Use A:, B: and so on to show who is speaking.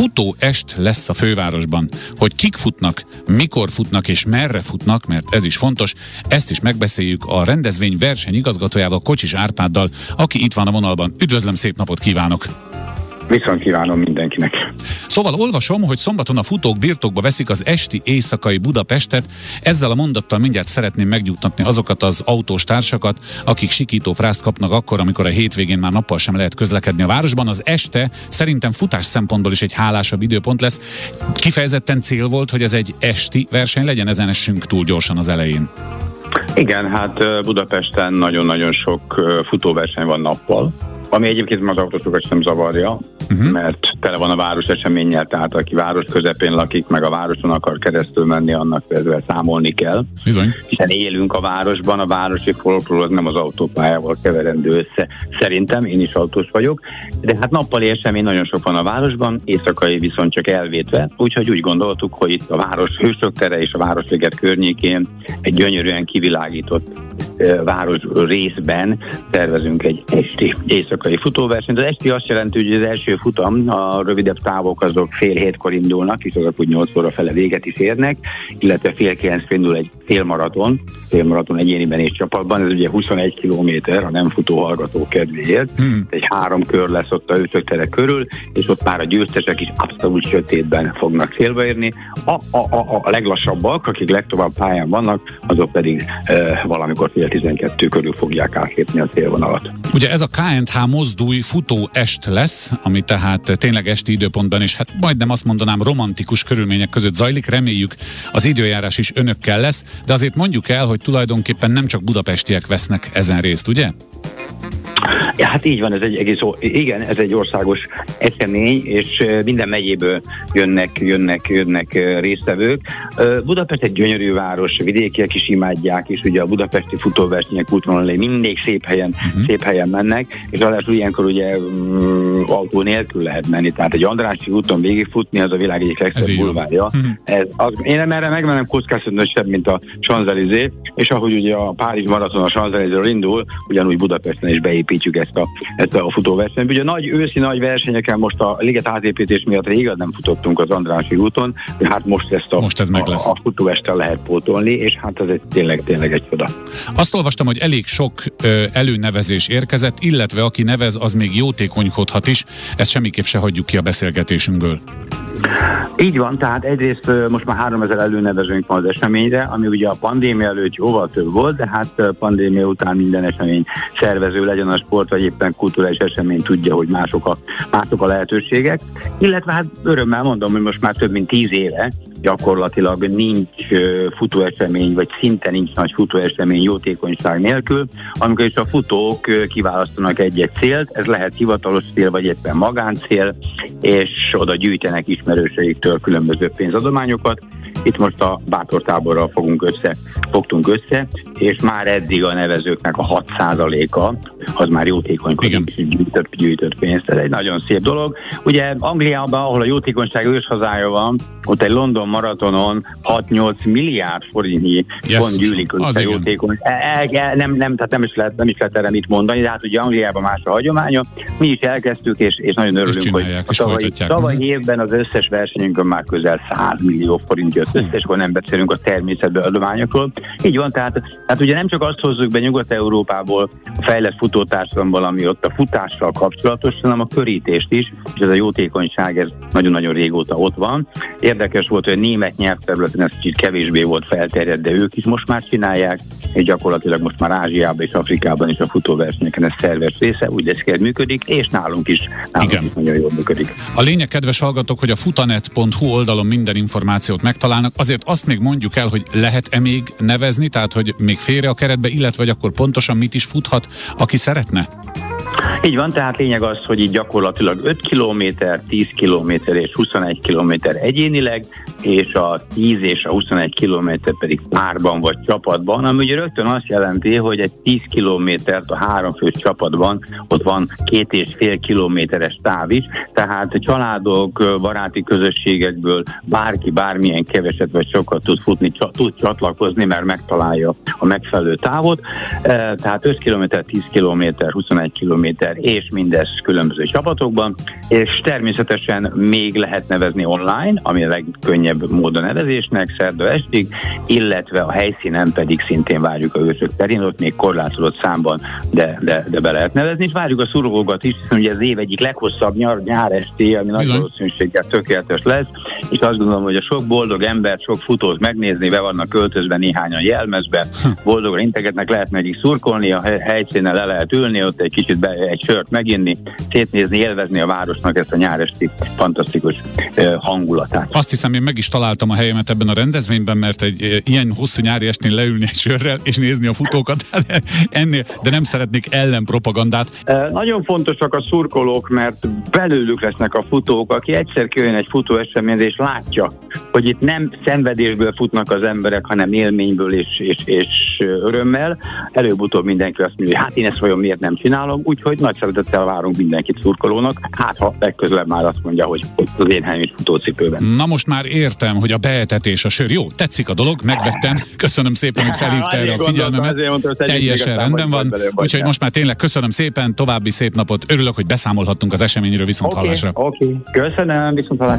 A: Futó est lesz a fővárosban. Hogy kik futnak, mikor futnak és merre futnak, mert ez is fontos, ezt is megbeszéljük a rendezvény verseny igazgatójával, Kocsis Árpáddal, aki itt van a vonalban. Üdvözlöm, szép napot kívánok!
B: Viszont kívánom mindenkinek.
A: Szóval olvasom, hogy szombaton a futók birtokba veszik az esti éjszakai Budapestet. Ezzel a mondattal mindjárt szeretném megnyugtatni azokat az autós társakat, akik sikító frászt kapnak akkor, amikor a hétvégén már nappal sem lehet közlekedni a városban. Az este szerintem futás szempontból is egy hálásabb időpont lesz. Kifejezetten cél volt, hogy ez egy esti verseny legyen, ezen essünk túl gyorsan az elején.
B: Igen, hát Budapesten nagyon-nagyon sok futóverseny van nappal, ami egyébként az autósokat sem zavarja, uh-huh. mert tele van a város eseménnyel, tehát aki város közepén lakik, meg a városon akar keresztül menni, annak ezzel számolni kell.
A: Bizony.
B: Hiszen élünk a városban, a városi az nem az autópályával keverendő össze. Szerintem, én is autós vagyok, de hát nappali esemény nagyon sok van a városban, éjszakai viszont csak elvétve, úgyhogy úgy gondoltuk, hogy itt a város hősök tere és a városliget környékén egy gyönyörűen kivilágított város részben tervezünk egy esti éjszakai futóversenyt. Az esti azt jelenti, hogy az első futam, a rövidebb távok azok fél hétkor indulnak, és azok úgy nyolc óra fele véget is érnek, illetve fél kilenc indul egy félmaraton, félmaraton egyéniben és csapatban, ez ugye 21 kilométer a nem futó hallgató kedvéért, hmm. egy három kör lesz ott a ötöktere körül, és ott már a győztesek is abszolút sötétben fognak célba érni. A, a, a, a leglassabbak, akik legtovább pályán vannak, azok pedig e, valamikor fél 12 körül fogják átlépni a célvonalat.
A: Ugye ez a KNH mozdúj futó est lesz, ami tehát tényleg esti időpontban, és hát majdnem azt mondanám romantikus körülmények között zajlik, reméljük az időjárás is önökkel lesz, de azért mondjuk el, hogy tulajdonképpen nem csak budapestiek vesznek ezen részt, ugye?
B: Ja, hát így van, ez egy egész, igen, ez egy országos esemény, és minden megyéből jönnek, jönnek, jönnek résztvevők. Budapest egy gyönyörű város, vidékiek is imádják, és ugye a budapesti futóversenyek útvonalai mindig szép helyen, uh-huh. szép helyen mennek, és ráadásul ilyenkor ugye um, autó nélkül lehet menni, tehát egy Andrássy úton végigfutni, az a világ egyik legszebb bulvárja. Uh-huh. Ez, az, én erre megmenem kockáztatni, mint a Champs-Élysées, és ahogy ugye a Párizs maraton a Champs-Élysées indul, ugyanúgy Budapesten is beépítjük ezt a, ezt a futóversenyt. Ugye nagy őszi nagy versenyeken most a liget átépítés miatt régen nem futottunk az Andrási úton, de hát most ezt a,
A: most ez meg lesz.
B: a, a futóestel lehet pótolni, és hát ez egy, tényleg, tényleg egy csoda.
A: Azt olvastam, hogy elég sok ö, előnevezés érkezett, illetve aki nevez, az még jótékonykodhat is. Ezt semmiképp se hagyjuk ki a beszélgetésünkből.
B: Így van, tehát egyrészt most már 3000 előnevezőnk van az eseményre, ami ugye a pandémia előtt jóval több volt, de hát pandémia után minden esemény szervező legyen a sport, vagy éppen kulturális esemény tudja, hogy mások a, mások a lehetőségek. Illetve hát örömmel mondom, hogy most már több mint 10 éve gyakorlatilag nincs futóesemény, vagy szinte nincs nagy futóesemény jótékonyság nélkül, amikor is a futók kiválasztanak egy-egy célt, ez lehet hivatalos cél, vagy éppen magáncél, és oda gyűjtenek ismerőseiktől különböző pénzadományokat. Itt most a bátor táborral fogunk össze, fogtunk össze, és már eddig a nevezőknek a 6%-a az már jótékonykodik, gyűjtött, gyűjtött pénzt. Ez egy nagyon szép dolog. Ugye Angliában, ahol a jótékonyság őshazája van, ott egy London maratonon 6-8 milliárd forintnyi yes, gyűlik a jótékony. E, e, e, nem, nem, tehát nem is, lehet, nem is lehet erre mit mondani, de hát ugye Angliában más a hagyománya. Mi is elkezdtük, és, és nagyon örülünk, és hogy a tavalyi, tavalyi mhm. évben az összes versenyünkön már közel 100 millió forint jött össze, és akkor nem beszélünk a természetben adományokról. Így van, tehát, tehát ugye nem csak azt hozzuk be Nyugat-Európából a fejlett futótársadalomból, ami ott a futással kapcsolatos, hanem a körítést is, és ez a jótékonyság, ez nagyon-nagyon régóta ott van. Érdekes volt, hogy a német nyelvterületen ez kicsit kevésbé volt felterjedt, de ők is most már csinálják, és gyakorlatilag most már Ázsiában és Afrikában is a futóversenyeken ez szerves része, úgy ez kell működik, és nálunk is, nálunk Igen. is nagyon jól működik.
A: A lényeg, kedves hallgatók, hogy a futanet.hu oldalon minden információt megtalálnak. Azért azt még mondjuk el, hogy lehet-e még nevezni, tehát hogy még félre a keretbe, illetve hogy akkor pontosan mit is futhat, aki szeretne?
B: Így van, tehát lényeg az, hogy így gyakorlatilag 5 km, 10 km és 21 km egyénileg, és a 10 és a 21 km pedig párban vagy csapatban, ami ugye rögtön azt jelenti, hogy egy 10 kilométert a három fős csapatban ott van két és fél kilométeres táv is, tehát családok, baráti közösségekből bárki bármilyen keveset vagy sokat tud futni, tud csatlakozni, mert megtalálja a megfelelő távot. Tehát 5 km, 10 km, 21 km kilométer, és mindez különböző csapatokban, és természetesen még lehet nevezni online, ami a legkönnyebb módon nevezésnek, szerda estig, illetve a helyszínen pedig szintén várjuk a ősök terén, ott még korlátozott számban, de, de, de be lehet nevezni, és várjuk a szurkolókat is, hiszen ugye az év egyik leghosszabb nyár, nyár esti, ami nagy valószínűséggel tökéletes lesz, és azt gondolom, hogy a sok boldog ember, sok futót megnézni, be vannak költözve néhányan jelmezbe, hm. boldogan integetnek, lehet nekik szurkolni, a helyszínen le lehet ülni, ott egy kicsit be, egy sört meginni, szétnézni, élvezni a városnak ezt a nyáresti fantasztikus hangulatát.
A: Azt hiszem, én meg is találtam a helyemet ebben a rendezvényben, mert egy ilyen hosszú nyári estén leülni egy sörrel és nézni a futókat, ennél, de nem szeretnék ellenpropagandát.
B: Nagyon fontosak a szurkolók, mert belőlük lesznek a futók, aki egyszer kijön egy futó eseményre és látja, hogy itt nem szenvedésből futnak az emberek, hanem élményből és, és, és örömmel. Előbb-utóbb mindenki azt mondja, hogy hát én ezt vajon miért nem csinálom, úgyhogy nagy szeretettel várunk mindenkit szurkolónak. Hát ha legközelebb már azt mondja, hogy az én helyem is futócipőben.
A: Na most már értem, hogy a beetetés a sör. Jó, tetszik a dolog, megvettem. Köszönöm szépen, hogy felhívta erre a figyelmemet. Teljesen rendben van. Úgyhogy most már tényleg köszönöm szépen, további szép napot. Örülök, hogy beszámolhattunk az eseményről viszont
B: okay,
A: hallásra.
B: Oké, okay. köszönöm, viszont hallásra.